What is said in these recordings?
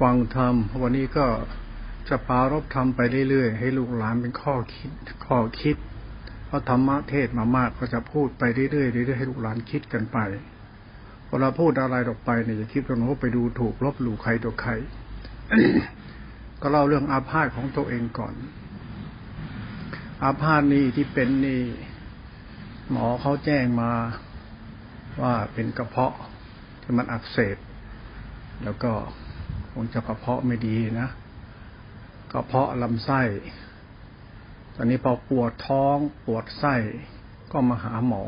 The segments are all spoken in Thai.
ฟังธรรม วันนี้ก็จะปารบธรรมไปเรื่อยๆ ให้ลูกหลานเป็นข้อคิด ข้อคิด เพราะธรรมะเทศมามากก็จะพูดไปเรื่อยๆเรื่อยๆให้ลูกหลานคิดกันไปเวลาพูดอะไรออกไปเนี่ยอย่าคิดว่าโน้ไปดูถูกลบหลู่ใครตัวใคร ก็เล่าเรื่องอาพาธของตัวเองก่อน อาพาธนี่ที่เป็นนี่ หมอเขาแจ้งมาว่าเป็นกระเพาะที่มันอักเสบแล้วก็ คงจะกระเพาะไม่ดีนะกระเพาะลำไส้ ตอนนี้พอปวดท้องปวดไส้ ก็มาหาหมอ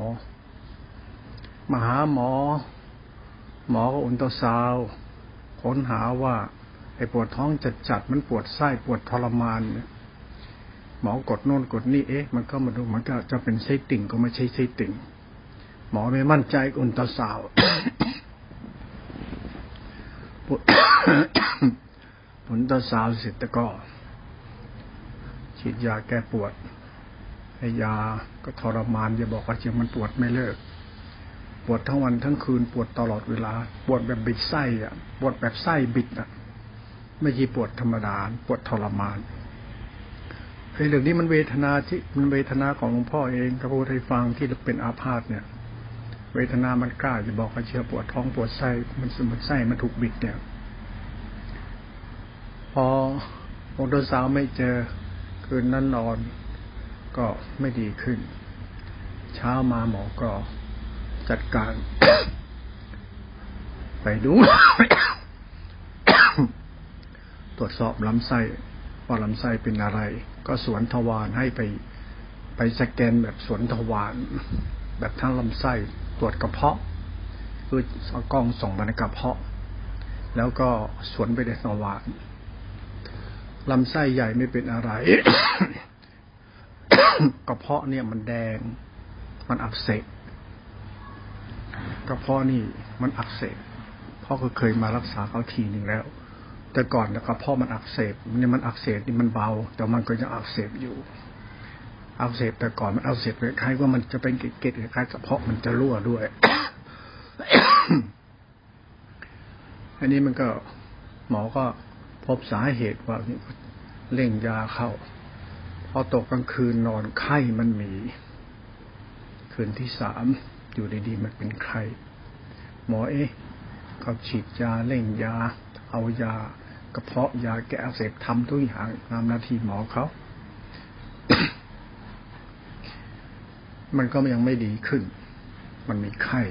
มาหาหมอ หมอก็อุลตาซาวค้นหาว่าไอ้ปวดท้องจัดจัดมันปวดไส้ปวดทรมานเนี่ยหมอกดโน่นกดนี่เอ๊ะ มันก็มาดูมันก็จะเป็นไส้ติ่งก็ไม่ใช่ไส้ติ่ง หมอไม่มั่นใจอุลตาซาว ผลตาสาวเสร็จแล้วก็ฉีดยาแก้ปวดให้ยาก็ทรมานอย่าบอกว่าเจียมันปวดไม่เลิก ปวดทั้งวันทั้งคืนปวดตลอดเวลา ปวดแบบบิดไส้อะ ปวดแบบไส้บิดอะ ไม่ใช่ปวดธรรมดา ปวดทรมานไอ้เรื่องนี้มันเวทนาที่มันเวทนาของหลวงพ่อเองกระพูดให้ฟังที่เป็นอาพาธเนี่ย วทนามันกล้าจะบอกว่าเชื่อปวดท้องปวดไส้มันสมมติไส้มันถูกบิดเนี่ย พอองค์ตสาวไม่เจอคืนนั้นนอน ก็ไม่ดีขึ้น เช้ามาหมอก็จัดการ ไปดู ตรวจสอบลำไส้ว่าลำไส้เป็นอะไร ก็สวนทวารให้ไปไปสแกนแบบสวนทวารแบบทั้งลำไส้ ตรวจกระเพาะคือเอากล้องส่งมาในกระเพาะ แล้วก็สวนไปในทวารลำไส้ใหญ่ไม่เป็นอะไร กระเพาะเนี่ยมันแดง มันอักเสบกระเพาะนี่มันอักเสบพ่อก็เคยมารักษาเขาทีหนึ่งแล้ว แต่ก่อนกระเพาะมันอักเสบเนี่ยมันอักเสบนี่มันเบา แต่มันก็ยังอักเสบอยู่ เอักเสบแต่ก่อนมันเอักเสบคล้ายว่ามันจะเป็นเกล็ดคล้ายกระเพาะมันจะรั่วด้วย อันนี้มันก็ หมอก็พบสาเหตุว่าเร่งยาเข้า พอตกกลางคืนนอนไข้มันมี คืนที่สามอยู่ดีๆมันเป็นไข้หมอเอ๊ะเขาฉีดยาเร่งยา เอายากระเพาะยาแก้อักเสบทำทุกอย่างตามหน้าที่หมอเขา มันก็ยังไม่ดีขึ้น มันมีไข้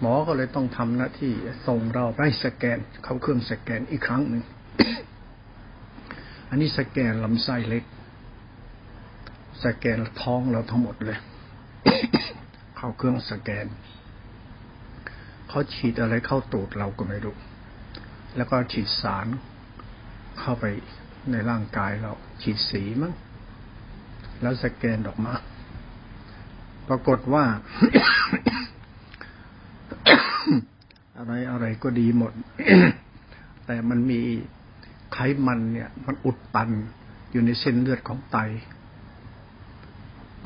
หมอก็เลยต้องทำหน้าที่ส่งเราไปสแกน เข้าเครื่องสแกนอีกครั้งหนึ่ง อันนี้สแกนลำไส้เล็ก สแกนท้องเราทั้งหมดเลย เข้าเครื่องสแกน เขาฉีดอะไรเข้าตูดเราก็ไม่รู้ แล้วก็ฉีดสารเข้าไปในร่างกายเรา ฉีดสีมั้ง แล้วสแกนออกมา ปรากฏว่า อะไรอะไรก็ดีหมด แต่มันมีไขมันเนี่ย มันอุดตันอยู่ในเส้นเลือดของไต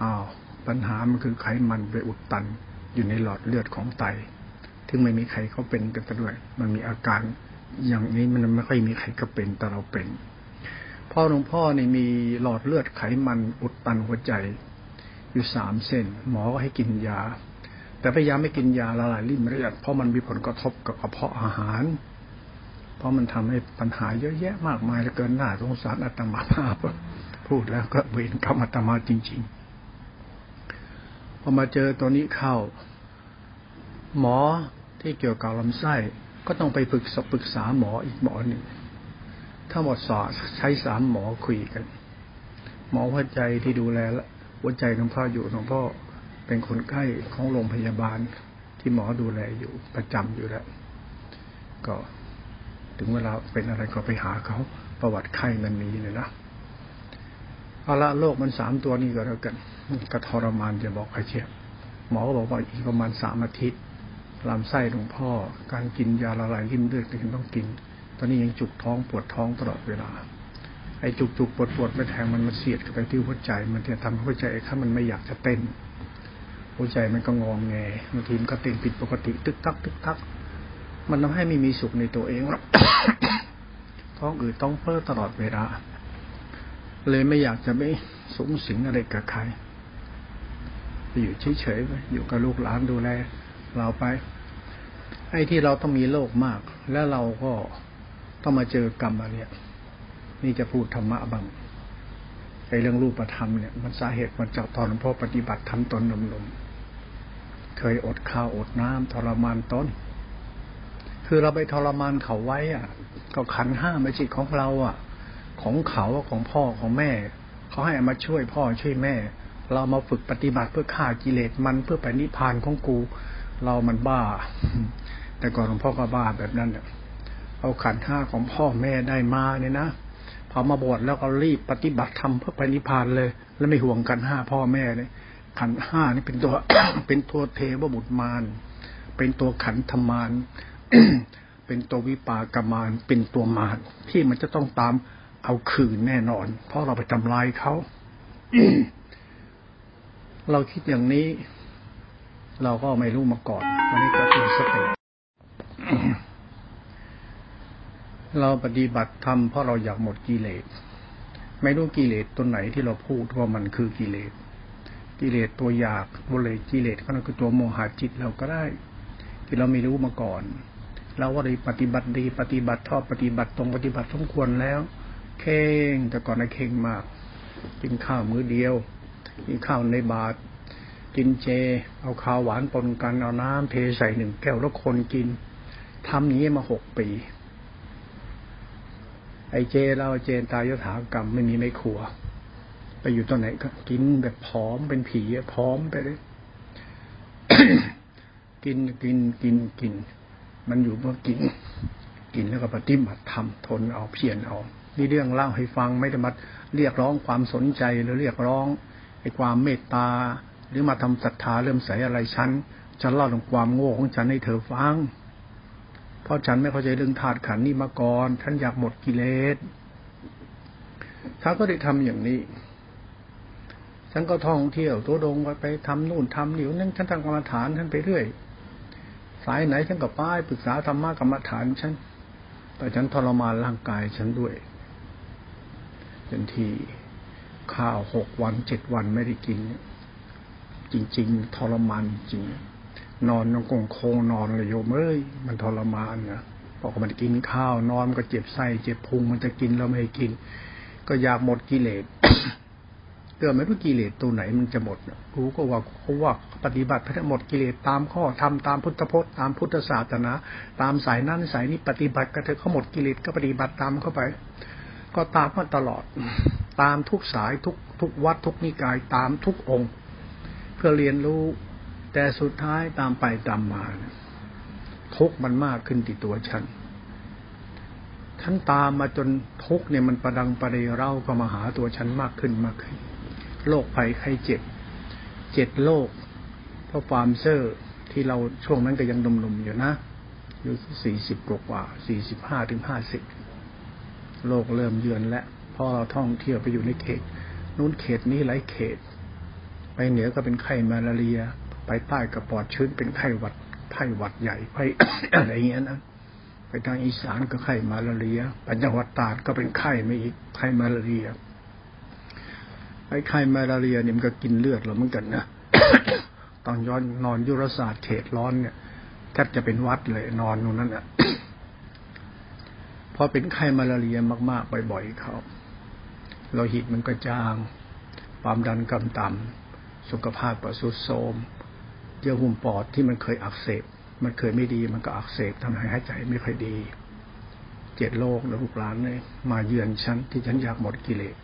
อ้าวปัญหามันคือไขมันไปอุดตันอยู่ในหลอดเลือดของไตถึงไม่มีใครเขาเป็นกันด้วย มันมีอาการอย่างนี้มันไม่ค่อยมีใครก็เป็นแต่เราเป็นพ่อหลวงพ่อนี่มีหลอดเลือดไขมันอุดตันหัวใจ อยู่สามเส้น หมอก็ให้กินยา แต่พยายามไม่กินยาละลายริ่มเลือดเพราะมันมีผลกระทบกับกระเพาะอาหาร เพราะมันทำให้ปัญหาเยอะแยะมากมายเหลือเกินหน้าสงสารอาตมาภาพพูดแล้วก็เวรกรรมอาตมาจริง ๆ พอมาเจอตัวนี้เข้า หมอที่เกี่ยวกับลำไส้ก็ต้องไปปรึกษาปรึกษาหมออีกหมอหนึ่งถ้าหมดสอใช้สามหมอคุยกัน หมอหัวใจที่ดูแล หัวใจหลวงพ่ออยู่หลวงพ่อเป็นคนไข้ของโรงพยาบาลที่หมอดูแลอยู่ประจำอยู่แล้ว ก็ถึงเวลาเป็นอะไรก็ไปหาเขาประวัติไข้มันมีเลยนะเอาละโรคมันสามตัวนี้ก็แล้วกันกระทรมานจะบอกใครเชียหมอก็บอกว่าอีกประมาณสามอาทิตย์ลำไส้หลวงพ่อ การกินยาละลายริ่มเลือดก็ยังต้องกิน ตอนนี้ยังจุกท้องปวดท้องตลอดเวลา ไอ้จุกจุกปวดปวดไปแทงมันมาเสียดไปที่หัวใจ มันจะทำให้หัวใจถ้ามันไม่อยากจะเต้น หัวใจมันก็งองแงบางทีมันก็เต้นผิดปกติ ตึกทักตึกทัก มันทำให้ไม่มีสุขในตัวเองหรอกท้องอืดต้องเพ้อตลอดเวลา เลยไม่อยากจะไม่สูงสิงอะไรกับใครไปอยู่เฉยๆไปอยู่กับลูกหลานดูแลเราไป ไอ้ที่เราต้องมีโลกมาก แล้วเราก็ต้องมาเจอกรรมอันเนี้ย นี่จะพูดธรรมะบ้างไอ้เรื่องรูปธรรมเนี่ยมันสาเหตุมาจากตอนหลวงพ่อปฏิบัติทำตนนมๆเคยอดข้าวอดน้ำทรมานตนคือเราไปทรมานเขาไว้ อะ ก็ขันห้าไม่ใช่ของเราอะ ของเขาของพ่อของแม่ เขาให้มาช่วยพ่อช่วยแม่ เรามาฝึกปฏิบัติเพื่อฆ่ากิเลสมันเพื่อไปนิพพานของกู เรามันบ้า แต่ก่อนหลวงพ่อก็บ้าแบบนั้นเนี่ยเอาขันห้าของพ่อแม่ได้มาเนี่ยนะ พอมาบวชแล้วก็รีบปฏิบัติทำเพื่อไปนิพพานเลย แล้วไม่ห่วงกันห้าพ่อแม่เลยขันห้านี่เป็นตัวเป็นตัวเทวบุตรมารเป็นตัวขันธมารเป็นตัววิปากมารเป็นตัวมารที่มันจะต้องตามเอาคืนแน่นอน เพราะเราไปทำลายเขาเราคิดอย่างนี้ เราก็ไม่รู้มาก่อนวันนี้ก็เป็นสติ เราปฏิบัติธรรมเพราะเราอยากหมดกิเลส ไม่รู้กิเลสตัวไหนที่เราพูดว่ามันคือกิเลส กิเลสตัวอยากบริกิเลสก็คือตัวโมหะจิตเราก็ได้ ที่เราไม่รู้มาก่อน เราว่าได้ปฏิบัติดีปฏิบัติชอบปฏิบัติตรงปฏิบัติสมควรแล้ว เข่งแต่ก่อนนะเข่งมากกินข้าวมื้อเดียวกินข้าวในบาตรกินเจ เอาข้าวหวานปนกันเอาน้ำเทใส่หนึ่งแก้วแล้วคนกินทำนี้มาหกปี ไอเจเราเจนตายยถากรรมไม่มีไม่ขัว ไปอยู่ตรงไหนก็กินแบบผอมเป็นผีผอมไปเลยกินกินกินกิน มันอยู่เมื่อกิน กินแล้วก็ปฏิบัติทำทนเอาเพียรเอานี่เรื่องเล่าให้ฟังไม่ได้มาเรียกร้องความสนใจหรือเรียกร้องไอ้ความเมตตา หรือมาทำศรัทธาเริ่มใสอะไรฉัน ฉันเล่าถึงความโง่ของฉันให้เธอฟัง เพราะฉันไม่เข้าใจเรื่องธาตุขันนี่มาก่อนฉันอยากหมดกิเลสฉันก็ได้ทำอย่างนี้ ฉันก็ท่องเที่ยวตัวดงไปทำนู่นทำนี่นั่นฉันทำกรรมฐานฉันไปเรื่อย สายไหนฉันก็ป้ายปรึกษาธรรมะกรรมฐานฉันแต่ฉันทรมานร่างกายฉันด้วยจนทีข้าวหกวันเจ็ดวันไม่ได้กิน จริง ๆ ทรมานจริง นอนนองกงโคงนอนเลยโยมเอ้ยมันทรมานนะบอกมันกินข้าวนอนมันก็เจ็บไส้เจ็บพุงมันจะกินเราไม่ให้กิน ก็อยากหมดกิเลสเกิดไม่รู้กิเลสตัวไหนมันจะหมดรู้ก็ว่าเขาว่าปฏิบัติเพื่อหมดกิเลสตามข้อทำตามพุทธพจน์ตามพุทธศาสนาตามสายนั้นสายนี้ปฏิบัติก็เถอะเขาหมดกิเลสก็ปฏิบัติตามเข้าไป ก็ตามมาตลอด ตามทุกสายทุกทุกวัดทุกนิกายตามทุกองค์ เพื่อเรียนรู้ แต่สุดท้ายตามไปตามมาทุกมันมากขึ้นติดตัวฉันฉันตามมาจนทุกเนี่ยมันประดังประเดเร่าก็มาหาตัวฉันมากขึ้นมากขึ้นโรคภัยไข้เจ็บเจ็ดโรคเพราะความเซอร์ที่เราช่วงนั้นก็ยังหนุ่มๆอยู่นะอยู่สี่สิบกว่าสี่สิบห้าถึงห้าสิบโรคเริ่มเยือนและพอเราท่องเที่ยวไปอยู่ในเขตนู้นเขตนี้หลายเขต ไปเหนือก็เป็นไข้มาลาเรีย ไปใต้กระปอดชื้นเป็นไข้หวัดไข้หวัดใหญ่ไข้อะไรเงี้ยนะไปทางอีสานก็ไข้มาลาเรียไปจังหวัดตาดก็เป็นไข้ไม่อีกไข้มาลาเรียไอ้ไข้มาลาเรียเนี่ยมันก็กินเลือดเราเหมือนกันนะตอนย้อนนอนยุรศาสตร์เขตร้อนเนี่ยแทบจะเป็นวัดเลยนอนตรงนั้นอะพอเป็นไข้มาลาเรียมากๆบ่อยๆเขาเราหิตมันก็จาง ความดันกำต่ำสุขภาพประสุดโทม เยื่อหุ้มปอดที่มันเคยอักเสบ มันเคยไม่ดี มันก็อักเสบทำให้หายใจไม่ค่อยดี เจ็ดโลกแล้วลูกหลานเลยมาเยือนฉันที่ฉันอยากหมดกิเลส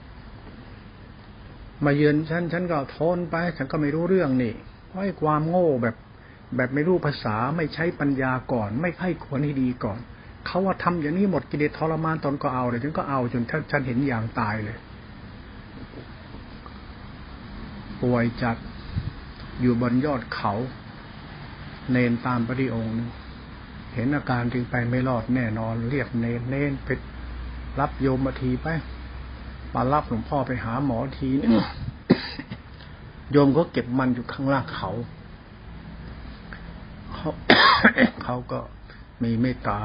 มาเยือนฉันฉันก็ทนไป ฉันก็ไม่รู้เรื่องนี่เพราะความโง่แบบแบบไม่รู้ภาษาไม่ใช้ปัญญาก่อน ไม่ให้ควรให้ดีก่อนเขาว่าทำอย่างนี้หมดกิเลสทรมานตนก็เอาเลยฉันก็เอาจนฉันเห็นอย่างตายเลยป่วยจัด อยู่บนยอดเขา เนนตามพระดิองค์เห็นอาการจึงไปไม่รอดแน่นอน เรียกเนนเนนไปรับโยมมาทีไปมารับหลวงพ่อไปหาหมอทีนึงโยมก็เก็บมันอยู่ข้างล่างเขา เขาเขาก็มีเมตตา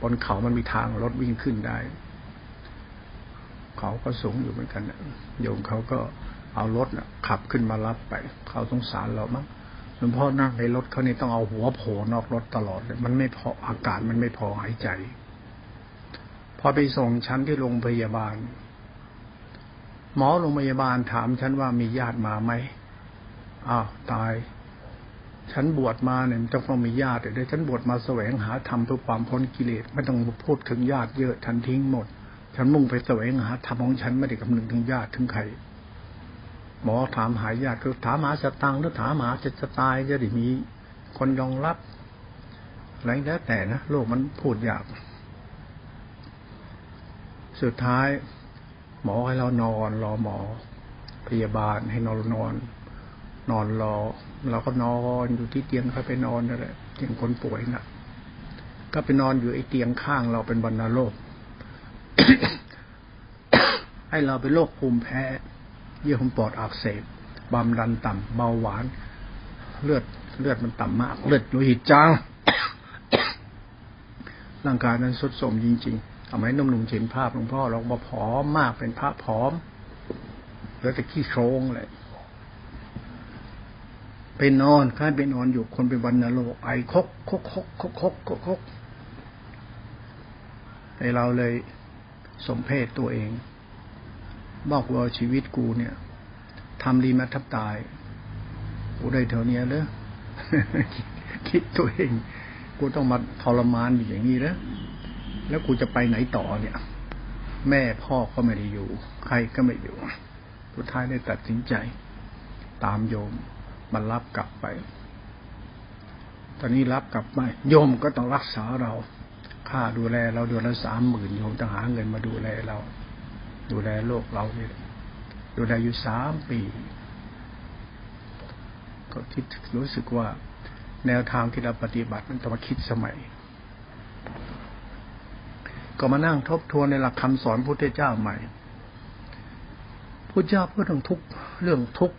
บนเขามันมีทางรถวิ่งขึ้นได้ เขาก็สูงอยู่เหมือนกันโยมเขาก็ เอารถนะขับขึ้นมารับไป เขาสงสารเรามั้งหลวงพ่อนั่งในรถเขานี่ต้องเอาหัวโผล่นอกรถตลอดเลยมันไม่พออากาศมันไม่พอหายใจ พอไปส่งฉันที่โรงพยาบาล หมอโรงพยาบาลถามฉันว่ามีญาติมาไหมอ้าวตาย ฉันบวชมาเนี่ยต้องมีญาติเดี๋ยวฉันบวชมาแสวงหาธรรมเพื่อความพ้นกิเลสไม่ต้องพูดถึงญาติเยอะฉันทิ้งหมด ฉันมุ่งไปแสวงหาธรรมของฉันไม่ได้คำนึงถึงญาติถึงใคร หมอถามหายาติคือถามหาสตังหรือถามหาจะจะตายจะได้มีคนยอมรับอะไรแล้วแต่นะโลกมันพูดยาก สุดท้าย หมอให้เรานอน รอหมอ พยาบาลให้นอนนอน นอนรอ เราก็นอนอยู่ที่เตียงเขาไปนอนนั่นแหละเตียงคนป่วยนะ่ะ ก็ไปนอนอยู่ไอ้เตียงข้างเราเป็นบรรณโรคให้เราเป็นโรคภูมิแพ้ เยื่อหุ้มปอดอักเสบความดันต่ำเบาหวาน เลือดเลือดมันต่ำมาก เลือดโลหิตจางร่างกายนั้นสุดโทมจริงๆทำให้นุ่มหนุ่มเห็นภาพหลวงพ่อเราบอผอมมากเป็นพระผอม แล้วแต่ขี้โครงเลยไปนอนค่ายไปนอนอยู่คนเป็นวันนรกไอคกคกคกคกคกคกคกไอเราเลยสมเพศตัวเอง บอกว่าชีวิตกูเนี่ยทำดีมาทับตาย กูได้เท่านี้เลยคิดตัวเอง กูต้องมาทรมานอยู่อย่างนี้แล้วแล้วกูจะไปไหนต่อเนี่ย แม่พ่อก็ไม่ได้อยู่ ใครก็ไม่อยู่ สุดท้ายได้ตัดสินใจ ตามโยมมารับกลับไป ตอนนี้รับกลับไปโยมก็ต้องรักษาเรา ค่าดูแลเราเดือนละสามหมื่นโยมต้องหาเงินมาดูแลเรา ดูแลโลกเราเนี่ยดูแลอยู่สามปี ก็คิดรู้สึกว่าแนวทางที่เราปฏิบัติมันต้องมาคิดสมัย ก็มานั่งทบทวนในหลักคำสอนพุทธเจ้าใหม่พุทธเจ้าพูดถึงทุกเรื่องทุก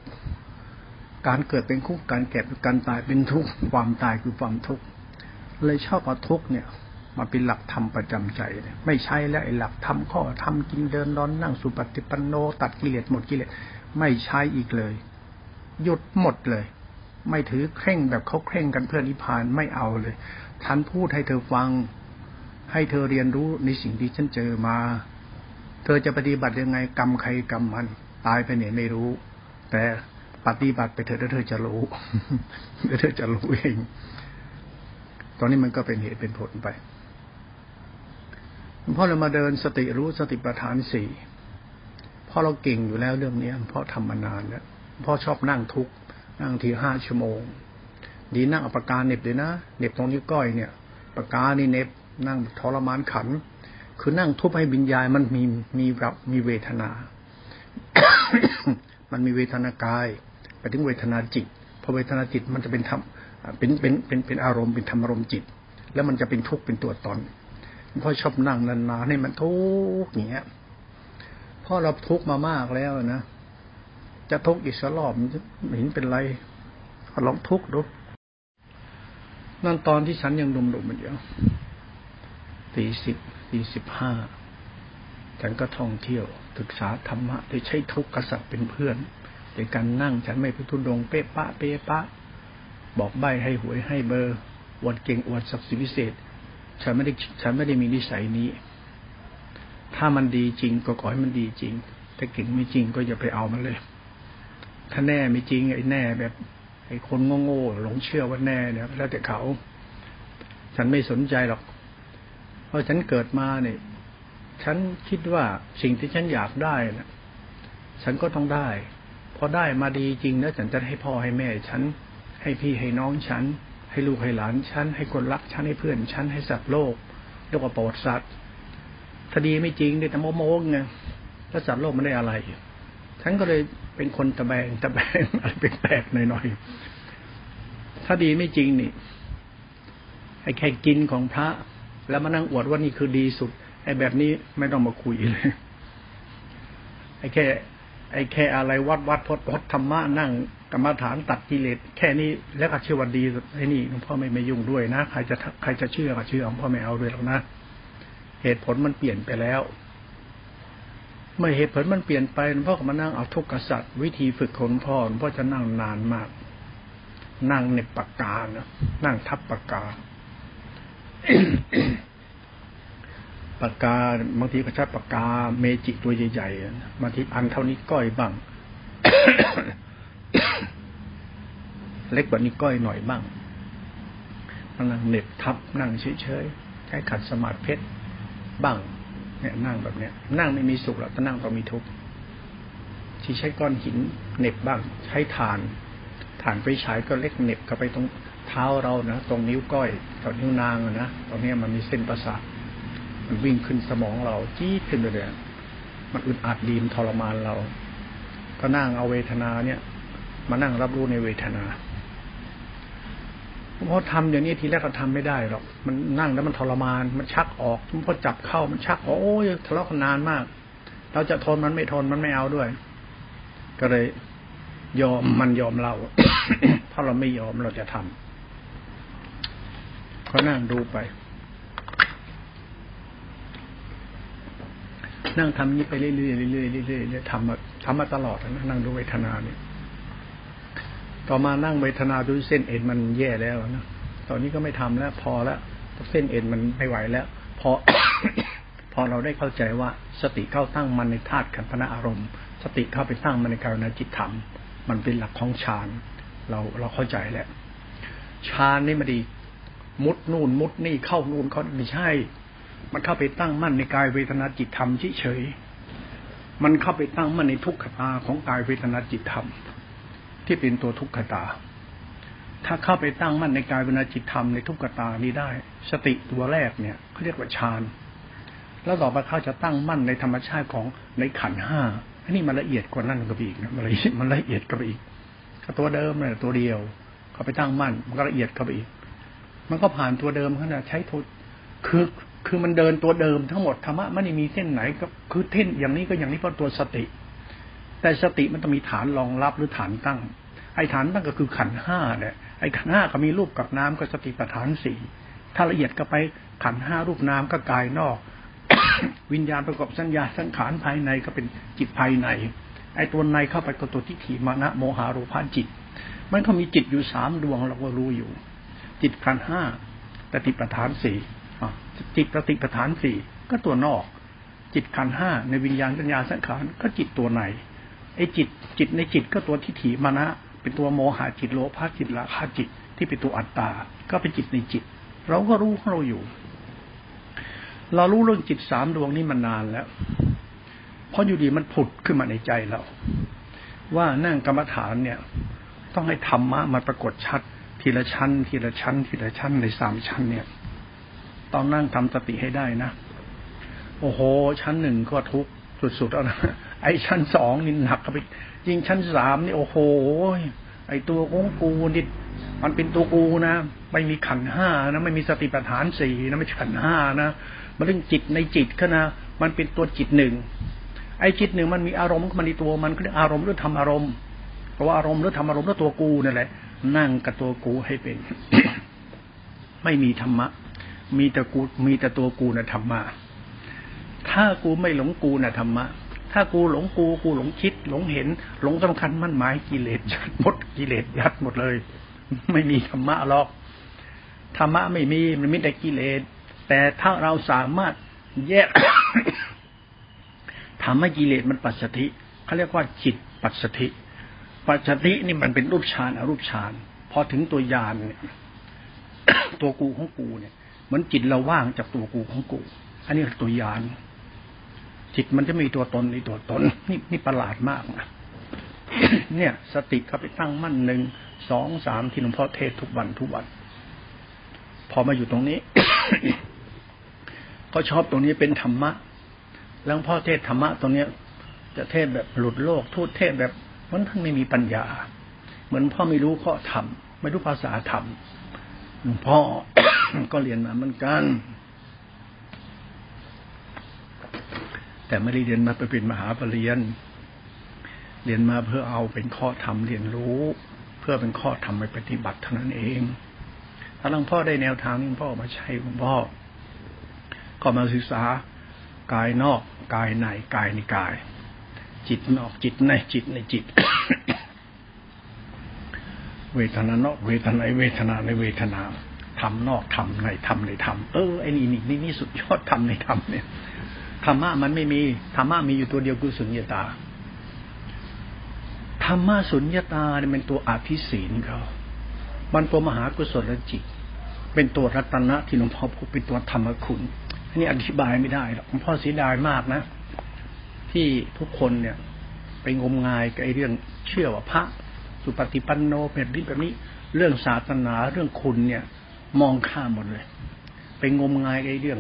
การเกิดเป็นทุกการแก่เป็นการตายเป็นทุกความตายคือความทุกข์เลยชอบเอาทุกเนี่ย มาเป็นหลักธรรมประจำใจ ไม่ใช่แล้วไอ้หลักธรรมข้อธรรมกินเดินนอนนั่งสุปฏิปันโน ตัดกิเลสหมดกิเลสไม่ใช้อีกเลย หยุดหมดเลย ไม่ถือเคร่งแบบเขาเคร่งกันเพื่อนิพพานไม่เอาเลยท่านพูดให้เธอฟัง ให้เธอเรียนรู้ในสิ่งที่ฉันเจอมา เธอจะปฏิบัติยังไงกรรมใครกรรมมัน ตายไปไหนไม่รู้ แต่ปฏิบัติไปเถอะแล้วเธอจะรู้แล้วเธอจะรู้เอง ตอนนี้มันก็เป็นเหตุเป็นผลไป พ่อเรามาเดินสติรู้สติปัฏฐานสี่พ่อเราเก่งอยู่แล้วเรื่องนี้พ่อทำมานานแล้วพ่อชอบนั่งทุกนั่งทีห้าชั่วโมง ดีนั่งอาปากกาเน็บเลยนะเน็บตรงนิ้วก้อยเนี่ยปากกานี่เน็บนั่งทรมานขัน คือนั่งทุบให้บิญญาณมันมีมีรับมีเวทนา มันมีเวทนากายไปถึงเวทนาจิตพอเวทนาจิตมันจะเป็นธรรมเป็นเป็นเป็นเป็นอารมณ์เป็นธรรมอารมณ์จิต แล้วมันจะเป็นทุกข์เป็นตัวตน พ่อชอบนั่งนานๆให้มันทุกข์อย่างเงี้ยพ่อเราทุกข์มามากแล้วนะจะทุกข์อีกสักรอบมันเห็นเป็นไรลองทุกข์ดูนั่นตอนที่ฉันยังดุมๆมันเดียวสี่สิบสี่สิบห้าฉันก็ท่องเที่ยว ศึกษาธรรมะโดยใช้ทุกข์กษัตริย์เป็นเพื่อนในการนั่งฉันไม่พิทุดงเป๊ะปะเป๊ะปะ บอกใบให้หวยให้เบอร์อวดเก่งอวดศักดิ์ศรีพิเศษ ฉันไม่ได้ฉันไม่ได้มีนิสัยนี้ ถ้ามันดีจริงก็ขอให้มันดีจริงถ้าเก่งไม่จริงก็อย่าไปเอามันเลย ถ้าแน่ไม่จริงไอ้แน่แบบ ไอ้คนโง่ๆหลงเชื่อว่าแน่เนี่ยแล้วแต่เขา ฉันไม่สนใจหรอก เพราะฉันเกิดมาเนี่ยฉันคิดว่าสิ่งที่ฉันอยากได้นะฉันก็ต้องได้ พอได้มาดีจริงแล้วฉันจะให้พ่อให้แม่ ฉันให้พี่ให้น้องฉัน ให้ลูกให้หลานฉันให้คนรักฉันให้เพื่อนฉันให้สัตว์โลกเรียกว่าปรดสัตว์ถ้าดีไม่จริงเนี่ยแต่โมโมงไงแล้วสัตว์โลกมันได้อะไร ฉันก็เลยเป็นคนตะแบงตะแบงอะไรแปลกๆหน่อยๆถ้าดีไม่จริงนี่ไอ้แค่กินของพระ แล้วมานั่งอวดว่านี่คือดีสุดไอ้แบบนี้ไม่ต้องมาคุยเลยไอ้แค่ไอ้แค่อะไรวัดวัดพดพดธรรมะนั่ง กรรมฐานตัดกิเลสแค่นี้แล้วก็เชื่อว่าดีไอ้นี่หลวงพ่อไม่ไม่ยุ่งด้วยนะใครจะใครจะเชื่อก็เชื่อหลวงพ่อไม่เอาด้วยหรอกนะเหตุผลมันเปลี่ยนไปแล้ว เมื่อเหตุผลมันเปลี่ยนไปหลวงพ่อก็มานั่งเอาทุกขสัตว์วิธีฝึกคนพ่อหลวงพ่อจะนั่งนานมาก นั่งในปากกานะนั่งทับปากกาปากกาบางทีก็ใช้ปากกาเมจิตัวใหญ่ๆบางทีอันเท่านี้ก้อยบ้าง เล็กกว่านี้ก้อยหน่อยบ้างนั่งเน็บทับนั่งเฉยๆใช้ขัดสมาธิเพชรบ้างเนี่ยนั่งแบบเนี้ย นั่งไม่มีสุขหรอกแต่นั่งต้องมีทุกข์ที่ใช้ก้อนหินเน็บบ้าง ใช้ฐานฐานไปฉายก็เล็กเน็บเข้าไปตรงเท้าเรานะตรงนิ้วก้อยตรงนิ้วนางนะตรงนี้มันมีเส้นประสาทมันวิ่งขึ้นสมองเราจี้ขึ้นไปเลยมันอึดอัดดีมทรมานเรา ก็นั่งเอาเวทนาเนี่ย มานั่งรับรู้ในเวทนา เพราะทำอย่างนี้ทีแรกเราทำไม่ได้หรอก มันนั่งแล้วมันทรมาน มันชักออกพอจับเข้ามันชักออกโอ้ยทะเลาะกันนานมาก เราจะทนมันไม่ทนมันไม่เอาด้วย ก็เลย ยอมมันยอมเราถ้าเราไม่ยอมเราจะทำก็นั่งดูไป นั่งทำนี้ไปเรื่อยๆเรื่อยๆเรื่อยๆทำมาทำมาตลอดนะนั่งดูเวทนาเนี่ย ต่อมานั่งเวทนาดูเส้นเอ็นมันแย่แล้วนะตอนนี้ก็ไม่ทำแล้ว พอแล้วเส้นเอ็นมันไม่ไหวแล้ว พอ พอเราได้เข้าใจว่าสติเข้าตั้งมันในธาตุขันธ์อารมณ์ สติเข้าไปตั้งมันในการนจิตธรรม มันเป็นหลักของฌานเราเราเข้าใจแล้วฌานนี่มันดี มุดนู่นมุดนี่เข้านู่นเขาไม่ใช่ มันเข้าไปตั้งมั่นในกายเวทนาจิตธรรมเฉยมันเข้าไปตั้งมั่นในทุกขตาของกายเวทนาจิตธรรม ที่เป็นตัวทุกขตา ถ้าเข้าไปตั้งมั่นในกายวินาจิตธรรมในทุกขตานี้ได้ สติตัวแรกเนี่ยเขาเรียกว่าฌานแล้วต่อไปเขาจะตั้งมั่นในธรรมชาติของในขันห้าอันนี้มันละเอียดกว่านั่นก็ไปอีกนะมันละเอียดมันละเอียดก็ไปอีกก็ตัวเดิมเนี่ยตัวเดียวเขาไปตั้งมั่น มันก็ละเอียดเข้าไปอีก มันก็ผ่านตัวเดิมขนาดใช้ทุคือคือมันเดินตัวเดิมทั้งหมดธรรมะไม่ได้มีเส้นไหนก็คือเท่นอย่างนี้ก็อย่างนี้เพราะตัวสติ แต่สติมันต้องมีฐานรองรับหรือฐานตั้ง ไอ้ฐานตั้งก็คือขันห้าเนี่ยไอ้ขันห้าก็มีรูปกับน้ำก็สติปัฏฐานสี่ถ้าละเอียดก็ไปขันห้ารูปน้ำก็กายนอก วิญญาณประกอบสัญญาสังขารภายในก็เป็นจิตภายใน ไอ้ตัวในเข้าไปก็ตัวทิฏฐิมานะโมหารูปาจิต มันก็มีจิตอยู่สามดวงเราก็รู้อยู่ จิตขันห้าตติปัฏฐานสี่จิตปฏิปัฏฐานสี่ก็ตัวนอกจิตขันห้าในวิญญาณสัญญาสังขารก็จิตตัวใน ไอ้จิตจิตในจิตก็ตัวทิฏฐิมานะ เป็นตัวโมหะจิตโลภะจิตละคาจิตที่เป็นตัวอัตตา ก็เป็นจิตในจิต เราก็รู้ของเราอยู่ เรารู้เรื่องจิตสามดวงนี้มานานแล้ว เพราะอยู่ดีมันผุดขึ้นมาในใจเรา ว่านั่งกรรมฐานเนี่ย ต้องให้ธรรมะมาปรากฏชัด ทีละชั้น ทีละชั้น ทีละชั้นในสามชั้นเนี่ยต้องนั่งทำสติให้ได้นะ โอ้โห ชั้นหนึ่งก็ทุกสุดๆแล้วนะ ไอ้ชั้นสองนี่หนักไปยิ่งชั้นสามนี่โอ้โหไอ้ตัวของกูนี่มันเป็นตัวกูนะไม่มีขันห้านะไม่มีสติปัฏฐานสี่นะไม่ใช่ขันห้านะมันเรื่องจิตในจิตก็นะมันเป็นตัวจิตหนึ่งไอ้จิตหนึ่งมันมีอารมณ์มันในตัวมันก็เรียกอารมณ์หรือทำอารมณ์เพราะว่าอารมณ์หรือทำอารมณ์แล้วตัวกูนั่นแหละ นั่งกับตัวกูให้เป็น ไม่มีธรรมะ มีแต่กูมีแต่ตัวกูนะธรรมะถ้ากูไม่หลงกูนะธรรมะ ถ้ากูหลงกูกูหลงคิด หลงเห็น หลงสำคัญมั่นหมายกิเลสยัดหมดกิเลสยัดหมดเลย ไม่มีธรรมะหรอกธรรมะไม่มีมันมีแต่กิเลสแต่ถ้าเราสามารถแยกทำให้กิเลสมันปัจสถิเขาเรียกว่าจิตปัจสถิปัจสถินี่มันเป็นรูปฌานอรูปฌานพอถึงตัวยานเนี่ยตัวกูของกูเนี่ย เหมือนจิตเราว่างจากตัวกูของกู อันนี้คือตัวยาน จิตมันจะมีตัวตนในตัวตน นี่นี่ประหลาดมากนะเนี่ย สติเขาไปตั้งมั่นหนึ่งสองสามที่หลวงพ่อเทศทุกวันทุกวัน พอมาอยู่ตรงนี้ ก็ชอบตรงนี้เป็นธรรมะ แล้วพ่อเทศธรรมะตรงเนี้ย จะเทศแบบหลุดโลกทูตเทศแบบมันทั้งไม่มีปัญญา เหมือนพ่อไม่รู้ข้อธรรมไม่รู้ภาษาธรรมหลวงพ่อก็เรียนมาเหมือนกัน แต่ไม่ได้เรียนมาไปเป็นมหาปรริญญาเรียนมาเพื่อเอาเป็นข้อธรรมเรียนรู้ เพื่อเป็นข้อธรรมไปปฏิบัติเท่านั้นเอง ถ้าหลวงพ่อได้แนวทางนี้พ่อมาใช้หลวงพ่อ ก็มาศึกษากายนอกกายในกายในกาย จิตนอกจิตในจิตในจิต เวทนานอกเวทนาในเวทนาในเวทนาทำนอกทำในทำในทำเออไอ้นี่นี่นี่สุดยอดทำในทำเนี่ย ธรรมะมันไม่มีธรรมะมีอยู่ตัวเดียวคือสุญญตาธรรมะสุญญตาเนี่ยเป็นตัวอภิศีลเขามันตัวมหากุศลจิต เป็นตัวรัตนะที่หลวงพ่อพูดเป็นตัวธรรมคุณอันนี้อธิบายไม่ได้หรอกหลวงพ่อเสียดายมากนะ ที่ทุกคนเนี่ย ไปงมงายกับไอ้เรื่องเชื่อว่าพระ สุปฏิปันโนแบบนี้แบบนี้ เรื่องศาสนาเรื่องคุณเนี่ย มองข้ามหมดเลย ไปงมงายไอ้เรื่อง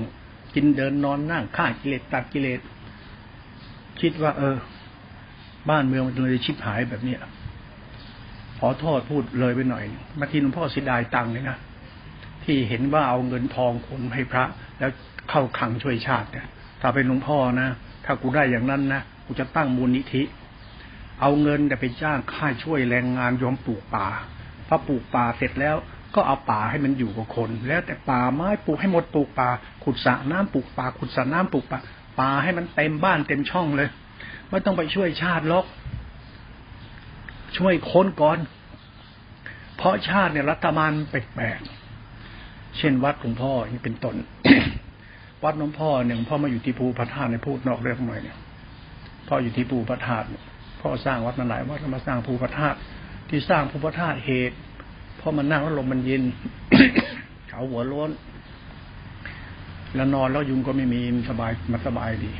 กินเดินนอนนั่งฆ่ากิเลสตัดกิเลสคิดว่า เออ บ้านเมืองมันเลยชิบหายแบบเนี้ยขอโทษพูดเลยไปหน่อยมาทีหลวงพ่อเสียดายตังค์เลยนะที่เห็นว่าเอาเงินทองคนให้พระ แล้วเข้าขังช่วยชาติเนี่ยถ้าเป็นหลวงพ่อนะถ้ากูได้อย่างนั้นนะกูจะตั้งมูลนิธิ เอาเงินแต่ไปจ้างค่าช่วยแรงงานยอมปลูกป่าพอปลูกป่าเสร็จแล้ว ก็เอาป่าให้มันอยู่กับคน แล้วแต่ป่าไม้ปลูกให้หมดปลูกป่า ขุดสระน้ำปลูกป่า ขุดสระน้ำปลูกป่าป่าให้มันเต็มบ้านเต็มช่องเลย ไม่ต้องไปช่วยชาติลกช่วยคนก่อน เพราะชาติเนี่ยรัฐบาลแปลกๆเช่นวัดหลวงพ่อนี่เป็นต้นวัดหลวงพ่อหนึ่งพ่อมาอยู่ที่ภูพระธาตุในพูดนอกเรื่องหน่อยเนี่ยพ่ออยู่ที่ภูพระธาตุพ่อสร้างวัดมาหลายวัดแล้วมาสร้างภูพระธาตุที่สร้างภูพระธาตุเหตุ พ่อมานั่งแล้วลมมันเย็นเขาหัวโล้นแล้วนอนแล้วยุงก็ไม่มีสบายมันสบายดี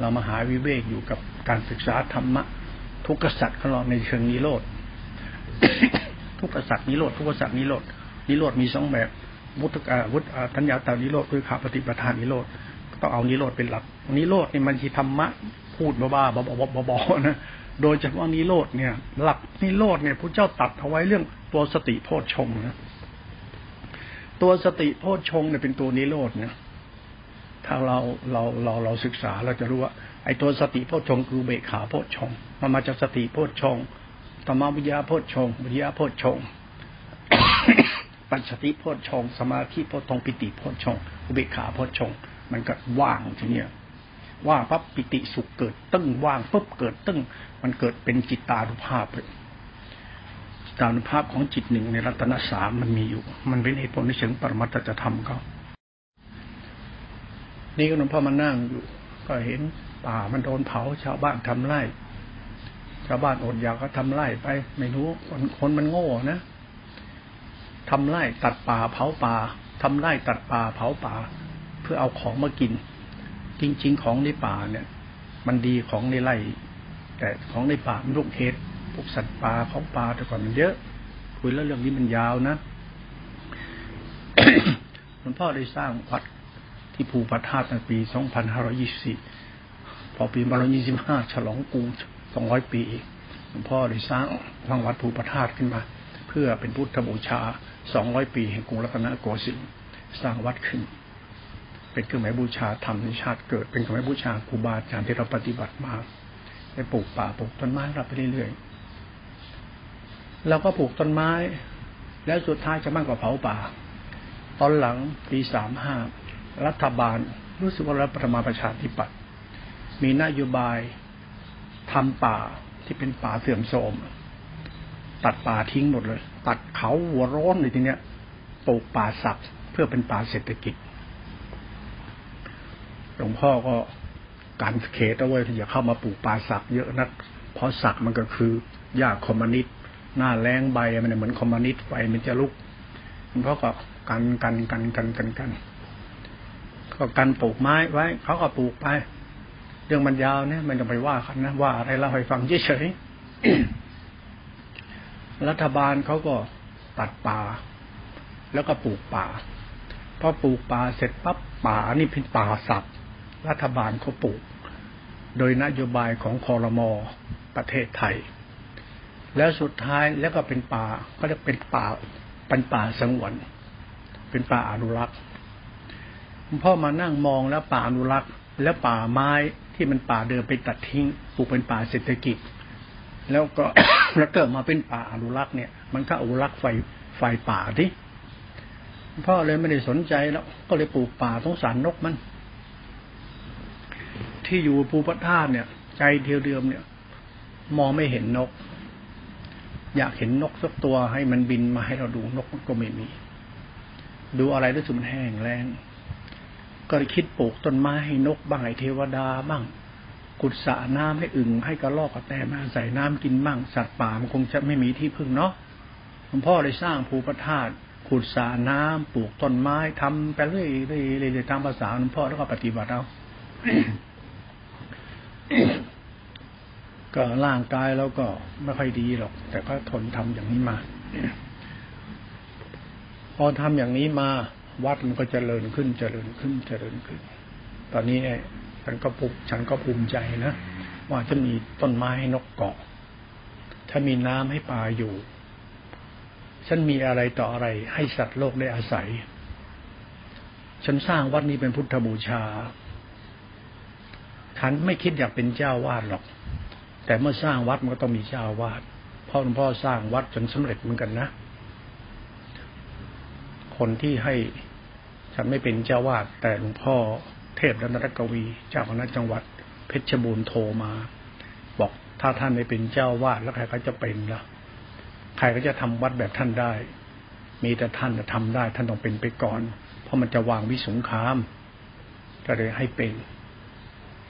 เรามาหาวิเวกอยู่กับการศึกษาธรรมะ ทุกกษัตริย์ของเราในเชิงนิโรธทุกกษัตริย์นิโรธทุกกษัตริย์นิโรธนิโรธมีสองแบบวุฒิกาวุฒิทัญญาตานิโรธด้วยขาปฏิปทานนิโรธต้องเอานิโรธเป็นหลักนิโรธนี่มันที่ธรรมะ พูดบ้าๆบอๆนะ โดยเฉพาะนิโรธเนี่ย หลักนิโรธเนี่ยพระเจ้าตัดเอาไว้เรื่องตัวสติโพชฌงนะตัวสติโพชฌงเนี่ยเป็นตัวนิโรธเนี่ยถ้าเราเราเราเราศึกษาเราจะรู้ว่า ไอ้ตัวสติโพชฌงคือเบขาโพชฌงมันมาจากสติโพชฌงธรรมวิญญาโพชฌงวิญญาโพชฌงปัญชติโพชฌงสมาธิโพชฌงปิติโพชฌงอุเบกขาโพชฌงมันก็ว่างทีเนี้ย ว่าปั๊บปิติสุขเกิดตึ้งว่างปุ๊บเกิดตึ้ง มันเกิดเป็นจิตตานุภาพเลยจิตานุภาพของจิตหนึ่งในรัตนสามมันมีอยู่ มันเป็นเหตุผลในเชิงปรมัตจะทำเขานี่ก็หลวงพ่อมานั่งอยู่ ก็เห็นป่ามันโดนเผาชาวบ้านทำไร่ ชาวบ้านอดอยากก็ทำไร่ไป ไม่รู้คนคนมันโง่นะทำไร่ตัดป่าเผาป่าทำไร่ตัดป่าเผาป่า เพื่อเอาของมากิน จริง ๆ ของในป่าเนี่ย มันดีของในไร่ แต่ของในป่ามันลูกเห็ดพวกสัตว์ป่าของป่าแต่ก่อนมันเยอะคุยแล้วเรื่องนี้มันยาวนะหลวงพ่อได้สร้างวัดที่ภูพระธาตุในปี 2524 พอปี 2525 ฉลองกู200 ปีหลวงพ่อได้สร้างสร้างวัดภูพระธาตุขึ้นมา เพื่อเป็นพุทธบูชาสองร้อยปีแห่งกรุงรัตนโกสินทร์สร้างวัดขึ้น เป็นเครื่องหมายบูชาธรรมในชาติเกิด เป็นเครื่องหมายบูชาครูบาอาจารย์ที่เราปฏิบัติมาไปปลูกป่าปลูกต้นไม้รับไปเรื่อยๆเราก็ปลูกต้นไม้ แล้วสุดท้ายจะมั่งกว่าเผาป่า ตอนหลังปีสามห้ารัฐบาลรู้สึกว่ารัฐประมาประชาธิปัตย์มีนโยบายทำป่าที่เป็นป่าเสื่อมโทรมตัดป่าทิ้งหมดเลย ตัดเขาหัวร้อนเลยทีเนี้ยปลูกป่าสักเพื่อเป็นป่าเศรษฐกิจ หลวงพ่อก็การเขตเอาไว้ที่อย่าเข้ามาปลูกป่าสักเยอะนัก เพราะสักมันก็คือหญ้าคอมมานิสหน้าแรงใบมันเหมือนคอมมานิสไฟมันจะลุกหลวงพ่อก็กันกันกันกันกันกันก็กันปลูกไม้ไว้เขาก็ปลูกไป เรื่องมันยาวเนี่ย มันจะไปว่ากันนะว่าอะไรเราให้ฟังเฉยรัฐบาลเขาก็ตัดป่า แล้วก็ปลูกป่าพอปลูกป่าเสร็จปั๊บป่านี่เป็นป่าสับ รัฐบาลเขาปลูก โดยนโยบายของคอรมอประเทศไทย แล้วสุดท้ายแล้วก็เป็นป่าก็จะเป็นป่าเป็นป่าสงวน เป็นป่าอนุรักษ์พ่อมานั่งมองแล้วป่าอนุรักษ์ แล้วป่าไม้ที่มันป่าเดิมไปตัดทิ้งปลูกเป็นป่าเศรษฐกิจ แล้วก็แล้วเกิดมาเป็นป่าอนุรักษ์เนี่ย มันก็อนุรักษ์ไฟไฟป่าที่พ่อเลยไม่ได้สนใจแล้วก็เลยปลูกป่าสงสารนกมัน ที่อยู่ภูพระธาตุเนี่ย ใจเดียวเดิมเนี่ย มองไม่เห็นนก อยากเห็นนกสักตัวให้มันบินมาให้เราดูนกมันก็ไม่มี ดูอะไรด้วยสุมันแห้งแรงก็คิดปลูกต้นไม้ให้นกบ้างให้เทวดาบ้างขุดสระน้ำให้อึ่งให้กระรอกกระแตมาใส่น้ำกินบ้าง สัตว์ป่ามันคงจะไม่มีที่พึ่งเนาะหลวงพ่อเลยสร้างภูพระธาตุขุดสระน้ำปลูกต้นไม้ทำไปเรื่อยเรื่อยๆตามภาษาหลวงพ่อแล้วก็ปฏิบัติเอา ก็ร่างกายแล้วก็ไม่ค่อยดีหรอก แต่ก็ทนทำอย่างนี้มา พอทำอย่างนี้มา วัดมันก็เจริญขึ้นเจริญขึ้นเจริญขึ้น ตอนนี้ฉันก็ภูฉันก็ภูมิใจนะว่าจะมีต้นไม้ให้นกเกาะ ถ้ามีน้ำให้ปลาอยู่ ฉันมีอะไรต่ออะไร ให้สัตว์โลกได้อาศัย ฉันสร้างวัดนี้เป็นพุทธบูชา ฉันไม่คิดอยากเป็นเจ้าวาดหรอก แต่เมื่อสร้างวัดมันก็ต้องมีเจ้าวาดพ่อหลวงพ่อสร้างวัดจนสำเร็จเหมือนกันนะ คนที่ให้ฉันไม่เป็นเจ้าวาด แต่หลวงพ่อเทพรัตนกวีเจ้าคณะจังหวัด เพชรบูรณ์โทรมา บอกถ้าท่านไม่เป็นเจ้าวาดแล้วใครก็จะเป็นล่ะ ใครก็จะทำวัดแบบท่านได้ มีแต่ท่านจะทำได้ ท่านต้องเป็นไปก่อน เพราะมันจะวางวิสุงคาม ก็เลยให้เป็น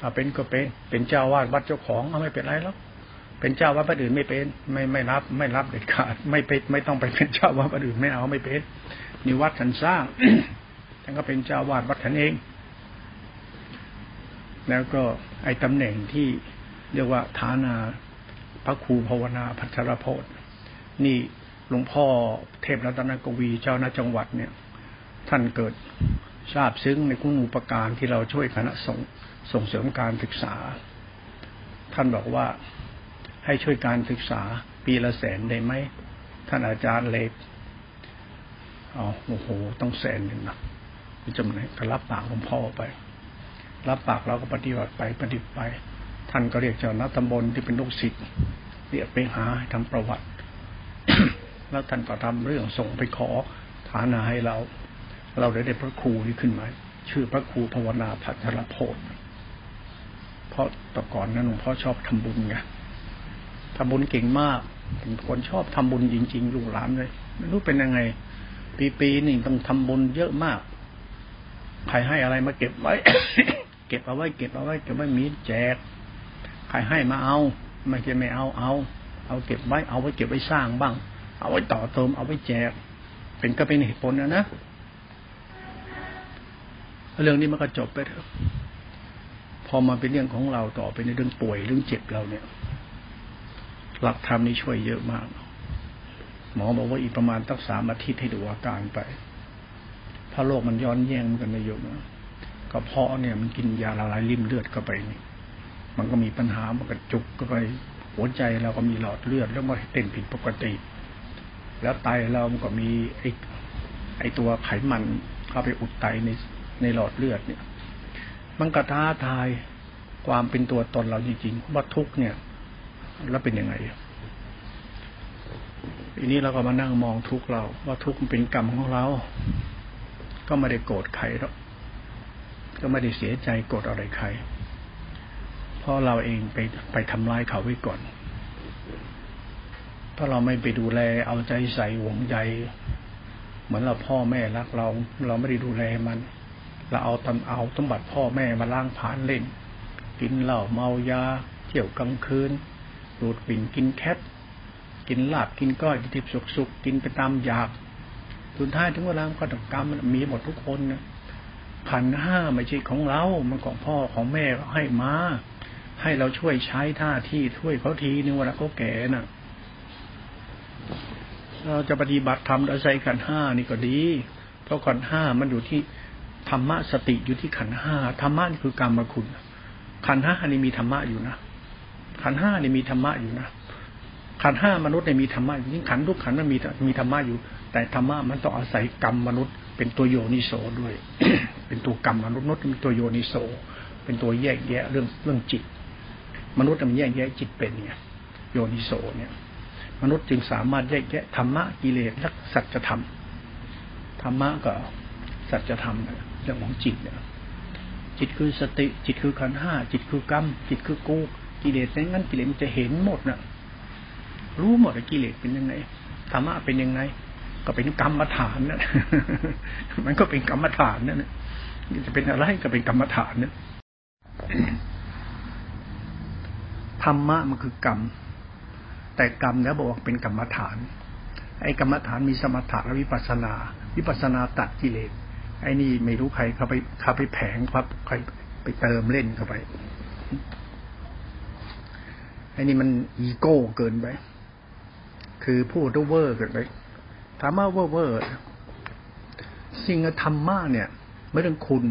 เอาเป็นก็เป็น เป็นเจ้าวาดวัดเจ้าของเอาไม่เป็นไรแล้วเป็นเจ้าวัดวัดอื่นไม่เป็น ไม่ไม่รับ ไม่รับเด็ดขาด ไม่ไปไม่ต้องไปเป็นเจ้าวัดวัดอื่นไม่เอาไม่เป็นนี่วัดฉันสร้างท่านก็เป็นเจ้าวาดวัดฉันเอง แล้วก็ไอ้ตำแหน่งที่เรียกว่าฐานาพระครูภาวนาพัชรพจน์นี่หลวงพ่อเทพรัตนกวีเจ้าหน้าจังหวัดเนี่ย ท่านเกิดทราบซึ้งในคุณอุปการที่เราช่วยคณะสงฆ์ ส่งเสริมการศึกษา ท่านบอกว่าให้ช่วยการศึกษาปีละแสนได้ไหม ท่านอาจารย์เล็กอ๋อโอ้โห ต้องแสนหนึ่งนะจำไหนก็รับปากหลวงพ่อไป รับปากเราก็ปฏิบัติไปปฏิบัติไป ท่านก็เรียกเจ้าหน้าตำบลที่เป็นลูกศิษย์เรียกไปหาทำประวัติ แล้วท่านก็ทำเรื่องส่งไปขอฐานาให้เรา เราได้ได้พระครูที่ขึ้นมา ชื่อพระครูภาวนาพัทรโพธิ์ พราะแต่ก่อนนั้นหลวงพ่อชอบทำบุญไงทำบุญเก่งมาก เป็นคนชอบทำบุญจริงๆลูกหลานเลย ไม่รู้เป็นยังไง ปีปีหนึ่งต้องทำบุญเยอะมาก ใครให้อะไรมาเก็บไว้ เก็บเอาไว้ เก็บเอาไว้ เก็บไว้มีแจก ใครให้มาเอา ไม่ใช่ไม่เอาเอา เอาเก็บไว้ เอาไว้เก็บไว้สร้างบ้าง เอาไว้ต่อเติม เอาไว้แจก เป็นก็เป็นเหตุผลนะนะ เรื่องนี้มันก็จบไปเถอะ พอมาเป็นเรื่องของเราต่อไปในเรื่องป่วยเรื่องเจ็บเราเนี่ย หลักธรรมนี่ช่วยเยอะมาก หมอบอกว่าอีกประมาณตั้งสามอาทิตย์ให้ดูอาการไป ถ้าโรคมันย้อนแย่งกันไม่ยกนะกระเพาะเนี่ยมันกินยาละลายริ่มเลือดเข้าไปนี่มันก็มีปัญหามันกระจุกเข้าไป หัวใจเราก็มีหลอดเลือด แล้วมันเต้นผิดปกติ แล้วไตเรามันก็มีไอไอตัวไขมันเข้าไปอุดไตในในหลอดเลือดเนี่ย มันกระท้าทายความเป็นตัวตนเราจริงๆว่าทุกเนี่ย แล้วเป็นยังไงทีนี้เราก็มานั่งมองทุกเรา ว่าทุกมันเป็นกรรมของเรา ก็ไม่ได้โกรธใครหรอกก็ไม่ได้เสียใจโกรธอะไรใคร เพราะเราเองไปไปทำลายเขาไว้ก่อนถ้าเราไม่ไปดูแลเอาใจใส่หวงใยเหมือนเราพ่อแม่รักเรา เราไม่ได้ดูแลมัน เราเอาตำเอาสมบัติพ่อแม่มาล้างผานเล่น กินเหล้าเมายา เที่ยวกลางคืนดูดปิ่นกินแคทกินลาบกินก้อยทิพสุกสุกกินไปตามอยากสุดท้ายถึงเวลาก็ต้องกรรมมันมีหมดทุกคนนะขันห้าไม่ใช่ของเรา มันของพ่อของแม่ให้มาให้เราช่วยใช้ท่าที่ช่วยเขาทีนึงเวลาเขาแก่น่ะ เราจะปฏิบัติธรรมโดยใช้ขันห้านี่ก็ดี เพราะขันห้ามันอยู่ที่ ธรรมะสติอยู่ที่ขันห้าธรรมะนี่คือกรรมคุณ ขันห้านี่มีธรรมะอยู่นะ ขันห้านี่มีธรรมะอยู่นะ ขันห้ามนุษย์เนี่ยมีธรรมะอยู่ยิ่งขันทุกขันมันมีมีธรรมะอยู่ แต่ธรรมะมันต้องอาศัยกรรมมนุษย์ เป็นตัวโยนิโสด้วย เป็นตัวกรรมมนุษย์มนุษย์มีตัวโยนิโส เป็นตัวแยกแยะเรื่องเรื่องจิต มนุษย์มันแยกแยะจิตเป็นเนี่ยโยนิโสเนี่ยมนุษย์จึงสามารถแยกแยะธรรมะกิเลสและสัจธรรมธรรมะก็สัจธรรม เรื่องของจิตเนี่ยจิตคือสติ จิตคือขันห้า จิตคือกรรม จิตคือกูกิเลสงั้นกิเลสมันจะเห็นหมดนะรู้หมดว่ากิเลสเป็นยังไงธรรมะเป็นยังไง ก็เป็นกรรมฐานนะมันก็เป็นกรรมฐานนั่นจะเป็นอะไรก็เป็นกรรมฐานนะธรรมะมันคือกรรม แต่กรรมแล้วบอกว่าเป็นกรรมฐาน ไอ้กรรมฐานมีสมถะและวิปัสสนา วิปัสสนาตัดกิเลส ไอ้นี่ไม่รู้ใครเขาไปเขาไปแผงครับใครไปเติมเล่นเข้าไปไอ้นี่มันอีโก้เกินไป คือพูดเวอร์เกินไปธรรมะเวอร์เวอร์สิ่งธรรมะเนี่ยไม่ต้องคุณ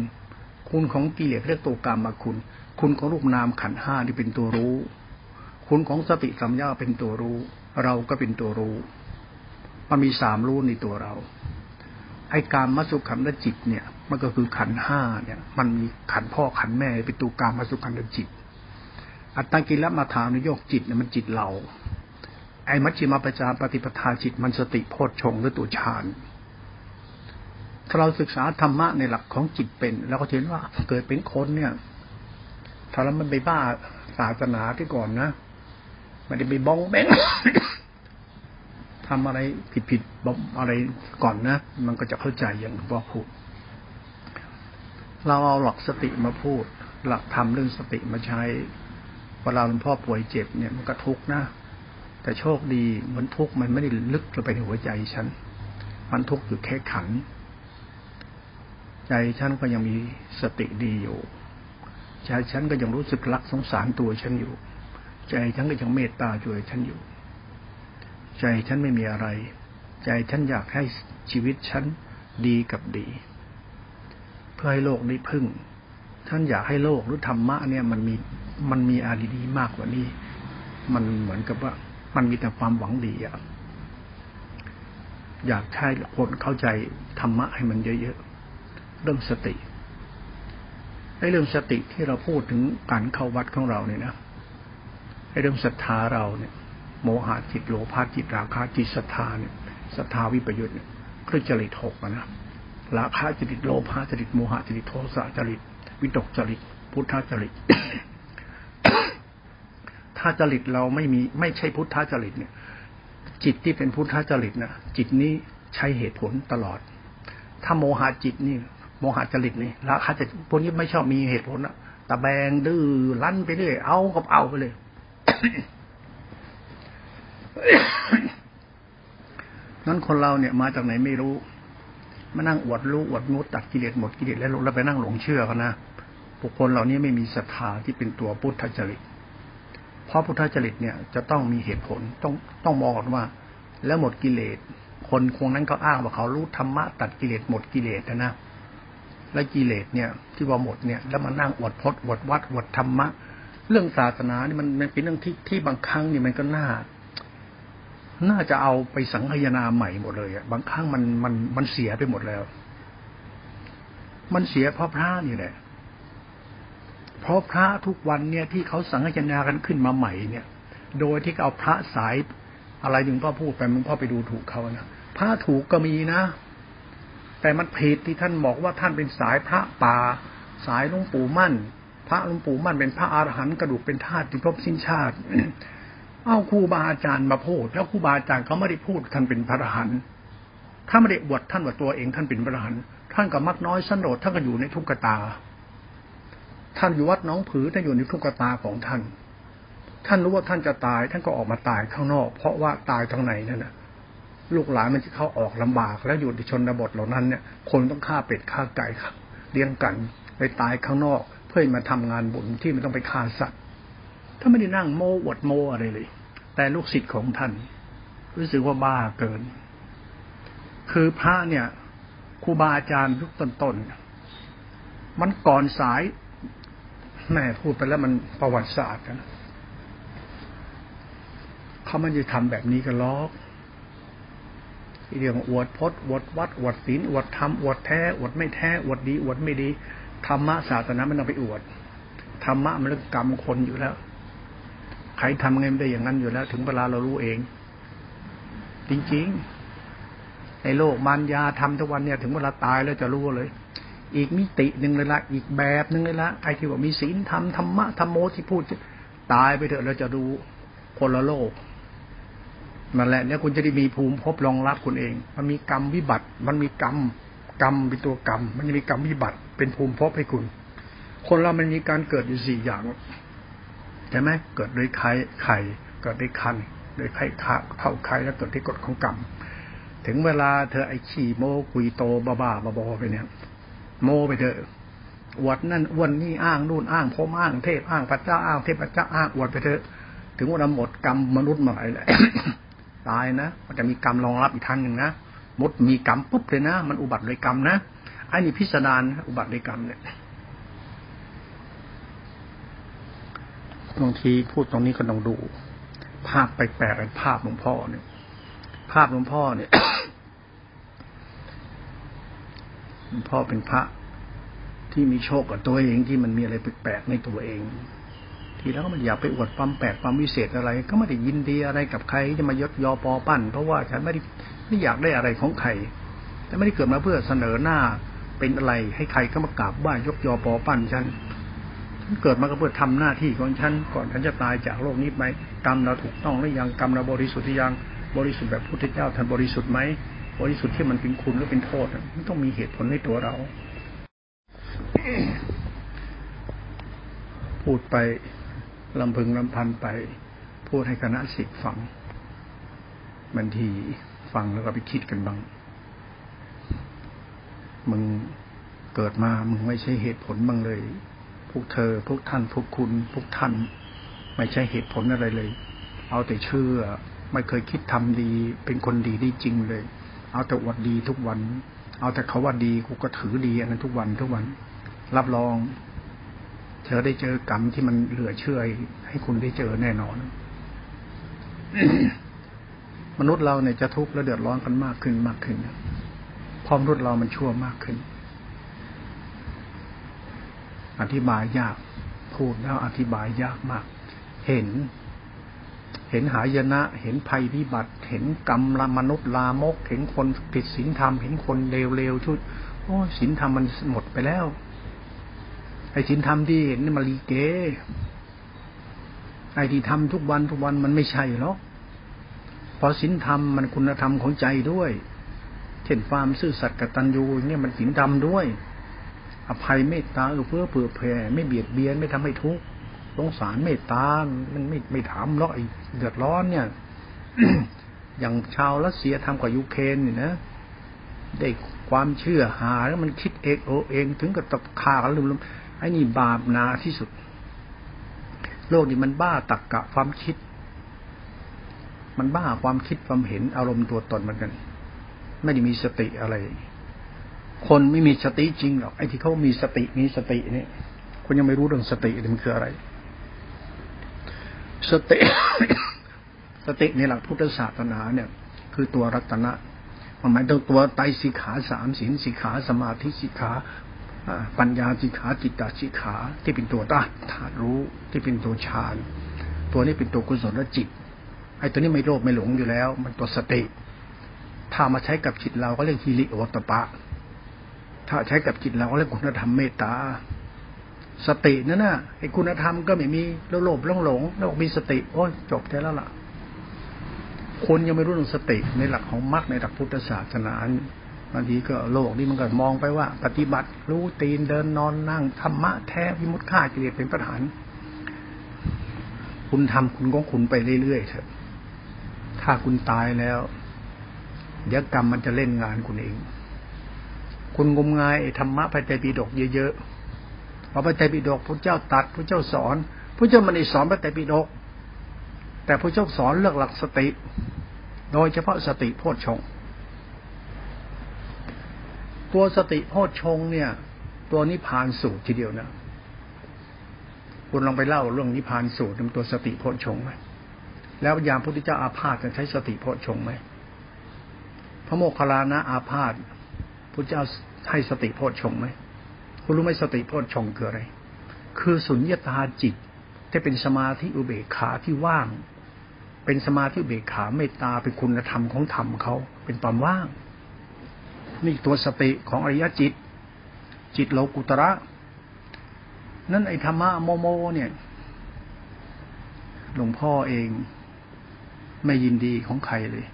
คุณของกิเลสเรียกตัวกรรมมาคุณ คุณของรูปนามขันห้าที่เป็นตัวรู้ คุณของสติสัมยาเป็นตัวรู้ เราก็เป็นตัวรู้ มันมีสามรู้ในตัวเรา ไอ้การมัสุขันธจิตเนี่ย มันก็คือขันห้าเนี่ย มันมีขันพ่อขันแม่เป็นตัวการมัสุขันธจิต อัตตังกิลมาฐานโยกจิตเนี่ยมันจิตเรา ไอ้มัชฌิมาปจาปฏิปทาจิตมันสติโพชฌงหรือตัวฌานถ้าเราศึกษาธรรมะในหลักของจิตเป็นเราก็เห็นว่าเกิดเป็นคนเนี่ย ถ้าเรามันไปบ้าศาสนาที่ก่อนนะไม่ได้ไปบ้องแบง ทำอะไรผิดผิดบอะไรก่อนนะ มันก็จะเข้าใจอย่างพ่อพูด เราเอาหลักสติมาพูด หลักทำเรื่องสติมาใช้เวลาหลวงพ่อป่วยเจ็บเนี่ยมันก็ทุกข์นะ แต่โชคดีมันทุกข์มันไม่ได้ลึกลงไปในหัวใจฉัน มันทุกข์อยู่แค่ขัน ใจฉันก็ยังมีสติดีอยู่ใจฉันก็ยังรู้สึกรักสงสารตัวฉันอยู่ ใจฉันก็ยังเมตตาช่วยฉันอยู่ ใจฉันไม่มีอะไร ใจฉันอยากให้ชีวิตฉันดีกับดี เพื่อให้โลกได้พึ่งท่านอยากให้โลกหรือธรรมะเนี่ยมันมีมันมีอาดีๆมากกว่านี้ มันเหมือนกับว่า มันมีแต่ความหวังดีอะอยากให้คนเข้าใจธรรมะให้มันเยอะๆ เรื่องสติไอ้เรื่องสติที่เราพูดถึงการเข้าวัดของเราเนี่ยนะไอ้เรื่องศรัทธาเราเนี่ย โมหะจิตโลภะจิตราคะจิตศรัทธาเนี่ยศรัทธาวิปยุทธ์เนี่ยคือจริตหกนะราคะจริตโลภะจริตโมหะจริตโทสะจริต วิตกจริต พุทธจริต ถ้าจริตเราไม่มีไม่ใช่พุทธจริตเนี่ย จิตที่เป็นพุทธจริตนะจิตนี้ใช้เหตุผลตลอด ถ้าโมหะจิตนี่ โมหะจริตนี่ราคะจะพวกนี้ไม่ชอบมีเหตุผลอะตะแบงดื้อลั่นไปเรื่อยเอากับเอาไปเลย นั้นคนเราเนี่ยมาจากไหนไม่รู้ มานั่งอวดรู้อวดงดตัดกิเลสหมดกิเลสแล้วเราไปนั่งหลงเชื่อเขานะบุคคลเหล่านี้ไม่มีศรัทธาที่เป็นตัวพุทธจริต เพราะพุทธจริตเนี่ยจะต้องมีเหตุผลต้องต้องมองก่อนว่า แล้วหมดกิเลสคนคงนั้นก็อ้างว่าเขารู้ธรรมะตัดกิเลสหมดกิเลสนะและกิเลสเนี่ย ที่ว่าหมดเนี่ย แล้วมานั่งอวดพจน์อวดวัดอวดธรรมะ เรื่องศาสนานี่มันมันเป็นเรื่องที่ที่บางครั้งนี่มันก็น่า น่าจะเอาไปสังคายนาใหม่หมดเลยอะบางครั้งมันมันมันเสียไปหมดแล้ว มันเสียเพราะพระนี่แหละ เพราะพระทุกวันเนี่ยที่เขาสังคายนากันขึ้นมาใหม่เนี่ย โดยที่เอาพระสายอะไรหนึ่งพ่อพูดไปมึงพ่อไปดูถูกเขานะพระถูกก็มีนะ แต่มันผิดที่ท่านบอกว่าท่านเป็นสายพระป่า สายหลวงปู่มั่น พระหลวงปู่มั่นเป็นพระอรหันต์กระดูกเป็นธาตุที่พบสิ้นชาติ เอาครูบาอาจารย์มาพูด แล้วครูบาอาจารย์เขาไม่ได้พูดท่านเป็นพระอรหันต์ถ้าไม่ได้อวดท่านว่าตัวเองท่านเป็นพระอรหันต์ท่านก็มักน้อยสันโดษท่านก็อยู่ในทุกขตา ท่านอยู่วัดน้องผือท่านอยู่ในทุกขตาของท่าน ท่านรู้ว่าท่านจะตาย ท่านก็ออกมาตายข้างนอก เพราะว่าตายทางไหนนั่นนะลูกหลานมันจะเข้าออกลำบาก แล้วอยู่ในชนบทเหล่านั้นเนี่ย คนต้องฆ่าเป็ดฆ่าไก่เลี้ยงกันไปตายข้างนอก เพื่อมาทำงานบุญที่ไม่ต้องไปฆ่าสัตว์ถ้าไม่ได้นั่งโมอวดโมอะไรเลย แต่ลูกศิษย์ของท่าน รู้สึกว่าบ้าเกิน คือพระเนี่ยครูบาอาจารย์ทุกต้นๆมันก่อนสายแม่พูดไปแล้วมันประวัติศาสตร์นะเขามันจะทำแบบนี้กันล้อกเรื่องอวดพจน์อวดวัดอวดศีลอวดธรรมอวดแท้อวดไม่แท้อวดดีอวดไม่ดีธรรมะศาสนาไม่ต้องไปอวดธรรมะมันเรื่องกรรมคนอยู่แล้ว ใครทำไงไม่ได้อย่างนั้นอยู่แล้ว ถึงเวลาเรารู้เอง จริงๆในโลกมารยาทำทุกวันเนี่ย ถึงเวลาตายแล้วจะรู้เลย อีกมิติหนึ่งเลยละอีกแบบหนึ่งเลยละไอ้ที่ว่ามีศีลธรรมธรรมะธรรมโมที่พูดตายไปเถอะเราจะดูคนละโลกนั่นแหละเนี่ยคุณจะได้มีภูมิพบรองรับคุณเอง มันมีกรรมวิบัติ มันมีกรรมกรรมเป็นตัวกรรม มันจะมีกรรมวิบัติ เป็นภูมิพบให้คุณ คนเรามันมีการเกิดอยู่สี่อย่าง ใช่ไหมเกิดโดยไข่ไข่เกิดด้วยคันโดยไข่ขาเท่าไข่แล้วเกิดที่กฎของกรรมถึงเวลาเธอไอขี่โมกุยโตบ้าบ้าบอไปเนี่ย โมไปเถอะอวดนั่นอวนนี่อ้างนู่นอ้างพมอ้างเทพอ้างพระเจ้าอ้างเทพเจ้าอ้างอวดไปเถอะ ถึงว่าหมดกรรมมนุษย์มาไหนเลยตายนะมันจะมีกรรมรองรับอีกทางหนึ่งนะมดมีกรรมปุ๊บเลยนะ มันอุบัติโดยกรรมนะไอ้นี่พิสดารอุบัติโดยกรรมเนี่ย บางทีพูดตรงนี้ก็ต้องดู ภาพแปลกๆภาพหลวงพ่อเนี่ย ภาพหลวงพ่อเนี่ยหลวงพ่อเป็นพระที่มีโชคกับตัวเองที่มันมีอะไรแปลกๆในตัวเอง ทีแล้วก็มันอยากไปอวดความแปลกความวิเศษอะไร ก็ไม่ได้ยินดีอะไรกับใครจะมายศยอปอปั้น เพราะว่าฉันไม่ได้ไม่อยากได้อะไรของใครแต่ไม่ได้เกิดมาเพื่อเสนอหน้าเป็นอะไรให้ใครก็มากราบไหว้ยกยอปอปั้นฉันฉัน เกิดมาก็เพื่อทำหน้าที่ของฉันก่อนฉันจะตายจากโลกนี้ไหมกรรมเราถูกต้องหรือยังกรรมเราบริสุทธิ์หรือยังบริสุทธิ์แบบพุทธเจ้าท่านบริสุทธิ์ไหมบริสุทธิ์ที่มันเป็นคุณหรือเป็นโทษมันต้องมีเหตุผลในตัวเรา พูดไปลำพึงลำพันไป พูดให้คณะสิทธิ์ฟังบางทีฟังแล้วก็ไปคิดกันบ้าง มึงเกิดมา มึงไม่ใช่เหตุผลบ้างเลย พวกเธอ พวกท่าน พวกคุณ พวกท่าน ไม่ใช่เหตุผลอะไรเลย เอาแต่เชื่อ ไม่เคยคิดทำดี เป็นคนดีได้จริงเลย เอาแต่วัดดีทุกวัน เอาแต่เขาว่าดีกูก็ถือดีอันนั้นทุกวันทุกวัน รับรอง เธอได้เจอกรรมที่มันเหลือเชื่อ ให้คุณได้เจอแน่นอน มนุษย์เราเนี่ยจะทุกข์และเดือดร้อนกันมากขึ้นมากขึ้นพอมนุษย์เรามันชั่วมากขึ้น อธิบายยาก พูดแล้วอธิบายยากมาก เห็น เห็นหายนะ เห็นภัยพิบัติ เห็นกรรมละมนุษย์ลามก เห็นคนผิดศีลธรรม เห็นคนเลวๆชุด โอ้ศีลธรรมมันหมดไปแล้ว ไอ้ศีลธรรมที่เห็นนี่มาลีเกไอ้ที่ทำทุกวันทุกวันมันไม่ใช่หรอกพราะศีลธรรมมันคุณธรรมของใจด้วย เช่นความซื่อสัตย์กตัญญูเนี่ยมันศีลธรรมด้วย อภัยเมตตาเอื้อเพื่อเผื่อแผ่ไม่เบียดเบียนไม่ทำให้ทุกข์สงสารเมตตา มันไม่ไม่ถามหรอกไอ้เดือดร้อนเนี่ย อย่างชาวรัสเซียทำกับยูเครนเนี่ยนะได้ความเชื่อหาแล้วมันคิดเองโอเองถึงกับตบขากันลืมๆไอ้นี่บาปนาที่สุด โลกนี้มันบ้าตักกะความคิด มันบ้าความคิดความเห็นอารมณ์ตัวตนเหมือนกัน ไม่ได้มีสติอะไร คนไม่มีสติจริงหรอกไอ้ที่เขามีสติมีสติเนี่ยคุณยังไม่รู้เรื่องสติมันคืออะไร สติ สติในหลักพุทธศาสนาเนี่ย คือตัวรัตนะมันหมายถึงตัวไตสิขาสามศีลสิขาสมาธิสิขาปัญญาสิขาจิตตสิขาที่เป็นตัวตาธาตุรู้ที่เป็นตัวฌานตัวนี้เป็นตัวกุศลจิตไอ้ตัวนี้ไม่โลภไม่หลงอยู่แล้ว มันตัวสติ ถ้ามาใช้กับจิตเราก็เรียกฮิริโอตปะ ถ้าใช้กับจิตเราก็เรียกคุณธรรมเมตตา สตินั่นน่ะไอ้คุณธรรมก็ไม่มีโลภหลงหลงแล้วมีสติ โอ้จบแค่แล้วล่ะ คนยังไม่รู้เรื่องสติในหลักของมรรคในหลักพุทธศาสนาบางทีก็โลกนี่มันก็มองไปว่า ปฏิบัติรู้ตีนเดินนอนนั่งธรรมะแท้วิมุตฆ่ากิเลสเป็นประธาน คุณทำคุณก็คุณไปเรื่อยๆเถอะถ้าคุณตายแล้วเดี๋ยวกรรมมันจะเล่นงานคุณเอง คุณงมงายธรรมะพระไตรปิฎกเยอะๆพอพระไตรปิฎกพระเจ้าตัดพระเจ้าสอนพระเจ้ามันได้สอนพระไตรปิฎกแต่พระเจ้าสอนเลือกหลักสติ โดยเฉพาะสติโพชฌงตัวสติโพชฌงเนี่ย ตัวนิพพานสูตรทีเดียวนะคุณลองไปเล่าเรื่องนิพพานสูตรเป็นตัวสติโพชฌงไหมแล้วยามพุทธเจ้าอาพาธจะใช้สติโพชฌงไหมพระโมคคัลลานะอาพาธพุทธเจ้า ให้สติโพชงไหมคุณรู้ไหมสติโพชงคืออะไร คือสุญญตาจิตที่เป็นสมาธิอุเบกขาที่ว่าง เป็นสมาธิอุเบกขาเมตตาเป็นคุณธรรมของธรรมเขาเป็นความว่าง นี่ตัวสติของอริยจิต จิจิตโลกุตระ นั่นไอ้ธรรมะโมโม เนี่ยหลวงพ่อเองไม่ยินดีของใครเลย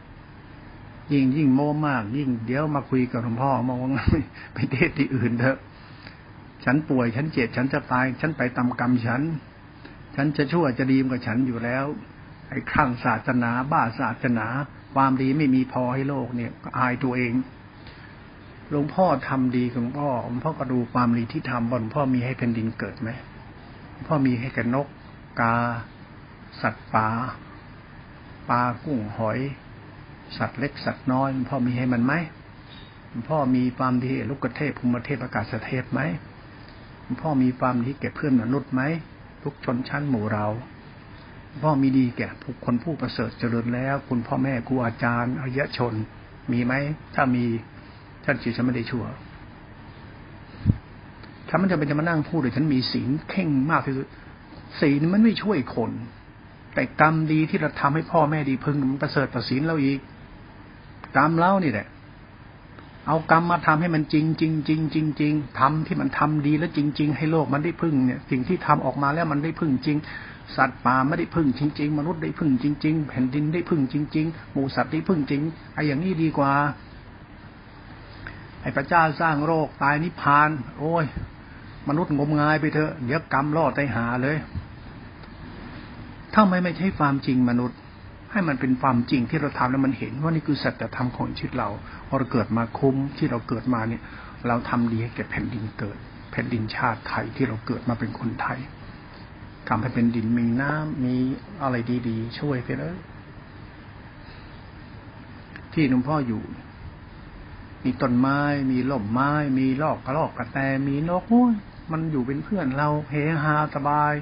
ยิ่งยิ่งโมมาก ยิ่งเดี๋ยวมาคุยกับหลวงพ่อมองว่าไปเทศที่อื่นเถอะ ฉันป่วยฉันเจ็บฉันจะตาย ฉันไปตามกรรมฉัน ฉันจะชั่วจะดีกับฉันอยู่แล้ว ไอ้ข้างศาสนา บ้าศาสนา ความดีไม่มีพอให้โลกเนี่ยก็อายตัวเองหลวงพ่อทำดีกับหลวงพ่อหลวงพ่อก็ดูความดีที่ทำบหลวงพ่อมีให้แผ่นดินเกิดไหมหลวงพ่อมีให้กับนก กา สัตว์ป่าปลากุ้งหอย สัตว์เล็กสัตว์น้อยพ่อมีให้มันไหมพ่อมีความดีลูกเทพภูมิเทพอากาศเทพไหมพ่อมีความดีแก่เพื่อนมนุษย์ไหมทุกชนชั้นหมู่เรา พ่อมีดีแก่ผู้คนผู้ประเสริฐเจริญแล้ว คุณพ่อแม่ครูอาจารย์อริยชน มีไหมถ้ามีท่านจิตฉันไม่ได้ชั่วฉันมันจะเป็นจะมานั่งพูดเลยฉันมีศีลเข่งมากที่สุดศีลมันไม่ช่วยคน แต่กรรมดีที่เราทำให้พ่อแม่ดีพึงมันประเสริฐต่อศีลเราอีก กรรมเล่านี่แหละ เอากรรมมาทำให้มันจริงจริงจริงจริงจริงทำที่มันทำดีแล้วจริง ๆ ให้โลกมันได้พึ่งเนี่ย สิ่งที่ทำออกมาแล้วมันได้พึ่งจริง สัตว์ป่าไม่ได้พึ่งจริง ๆ มนุษย์ได้พึ่งจริง ๆ แผ่นดินได้พึ่งจริง ๆ หมูสัตว์ได้พึ่งจริงไอ้อย่างนี้ดีกว่าให้พระเจ้าสร้างโรคตายนิพพาน โอ้ย มนุษย์งมงายไปเถอะ เดี๋ยวกรรมล่อไตหาเลย ถ้าไม่ไม่ใช่ความจริงมนุษย์ ให้มันเป็นความจริงที่เราทำแล้วมันเห็นว่านี่คือสัจธรรมของชีวิตเราเราเกิดมาคุ้มที่เราเกิดมาเนี่ย เราทำดีให้แก่แผ่นดินเกิด แผ่นดินชาติไทยที่เราเกิดมาเป็นคนไทยทำให้เป็นดินมีน้ำมีอะไรดีๆ ช่วยไปเลยที่หลวงพ่ออยู่ มีต้นไม้ มีล่มไม้ มีลอกกระลอกกระแตมีนกโอ้ยมันอยู่เป็นเพื่อนเราเฮฮาสบาย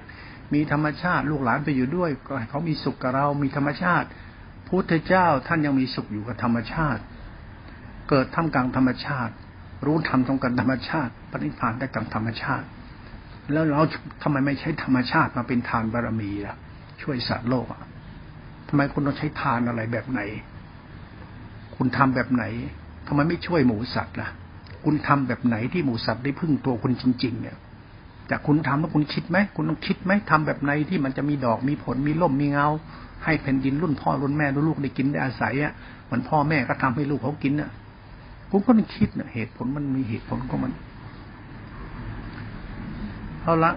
มีธรรมชาติลูกหลานไปอยู่ด้วย ก็เขามีสุขกับเรา มีธรรมชาติพุทธเจ้าท่านยังมีสุขอยู่กับธรรมชาติ เกิดทำกลางธรรมชาติ รู้ทำตรงกันธรรมชาติปฏิภาณได้กับธรรมชาติ แล้วเราทำไมไม่ใช้ธรรมชาติมาเป็นทานบารมีล่ะ ช่วยสัตว์โลกอะทำไมคุณต้องใช้ทานอะไรแบบไหน คุณทำแบบไหนทำไมไม่ช่วยหมูสัตว์ล่ะ คุณทำแบบไหนที่หมูสัตว์ได้พึ่งตัวคุณจริง ๆ เนี่ย จากคุณทำแล้วคุณคิดไหมคุณต้องคิดไหมทำแบบไหนที่มันจะมีดอกมีผลมีล่มมีเงา ให้แผ่นดินรุ่นพ่อรุ่นแม่รุ่นลูกได้กินได้อาศัยอะเหมือนพ่อแม่ก็ทำให้ลูกเขากินอะคุณก็ต้องคิดเนะเหตุผลมันมีเหตุผลของมันเอาละ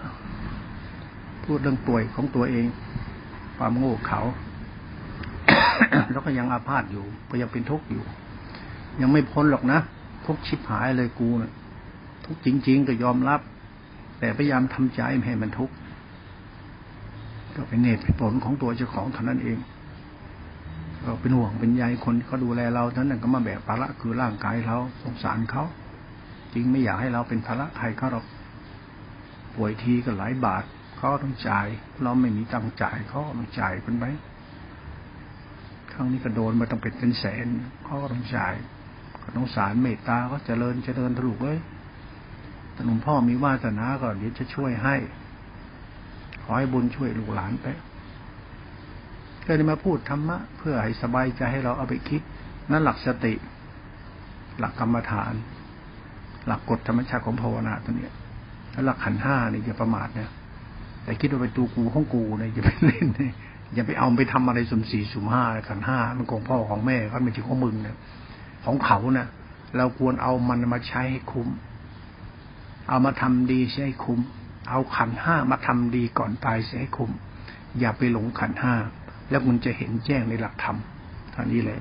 พูดเรื่องป่วยของตัวเอง ความโง่เขา แล้วก็ยังอาพาธอยู่ก็ยังเป็นทุกข์อยู่ ยังไม่พ้นหรอกนะทุกชิบหายเลยกูนะทุกจริง ๆ ก็ยอมรับ แต่พยายามทำใจไม่ให้มันทุกข์ก็เป็นเหตุเป็นผลของตัวเจ้าของเท่านั้นเองก็เป็นห่วงเป็นใยคนเขาดูแลเราท่านั้นก็มาแบกภาระคือร่างกายเราสงสารเขาจริงไม่อยากให้เราเป็นภาระใครเขาหรอกป่วยทีก็หลายบาทเขาต้องจ่าย เราไม่มีตังจ่ายเขาต้องจ่ายเป็นไหมครั้งนี้ก็โดนมาต้องเป็นเป็นแสนเขาก็ต้องจ่ายน้องสารเมตตาก็เจริญเจริญถูกเลย หลวงพ่อมีวาสนาก่อนเดี๋ยวจะช่วยให้ ขอให้บุญช่วยลูกหลานไปก็เลยมาพูดธรรมะ เพื่อให้สบายใจให้เราเอาไปคิด นั่นหลักสติ หลักกรรมฐาน หลักกฎธรรมชาติของภาวนาตัวเนี้ยแล้วหลักขันห้านี่อย่าประมาทเนี่ยแต่คิดว่าเป็นตัวกูของกูเนี่ยอย่าไปเล่นเนี่ยอย่าไปเอาไปทำอะไรสุ่มสี่สุ่มห้าขันห้ามันของพ่อของแม่ก็ไม่ใช่ของมึงเนี่ยของเขาเนะ่ะเราควรเอามันมาใช้ให้คุ้ม เอามาทำดีใช้คุ้ม เอาขันห้ามาทำดีก่อนตายใช้คุ้ม อย่าไปหลงขันห้า แล้วคุณจะเห็นแจ้งในหลักธรรมท่านี้แหละ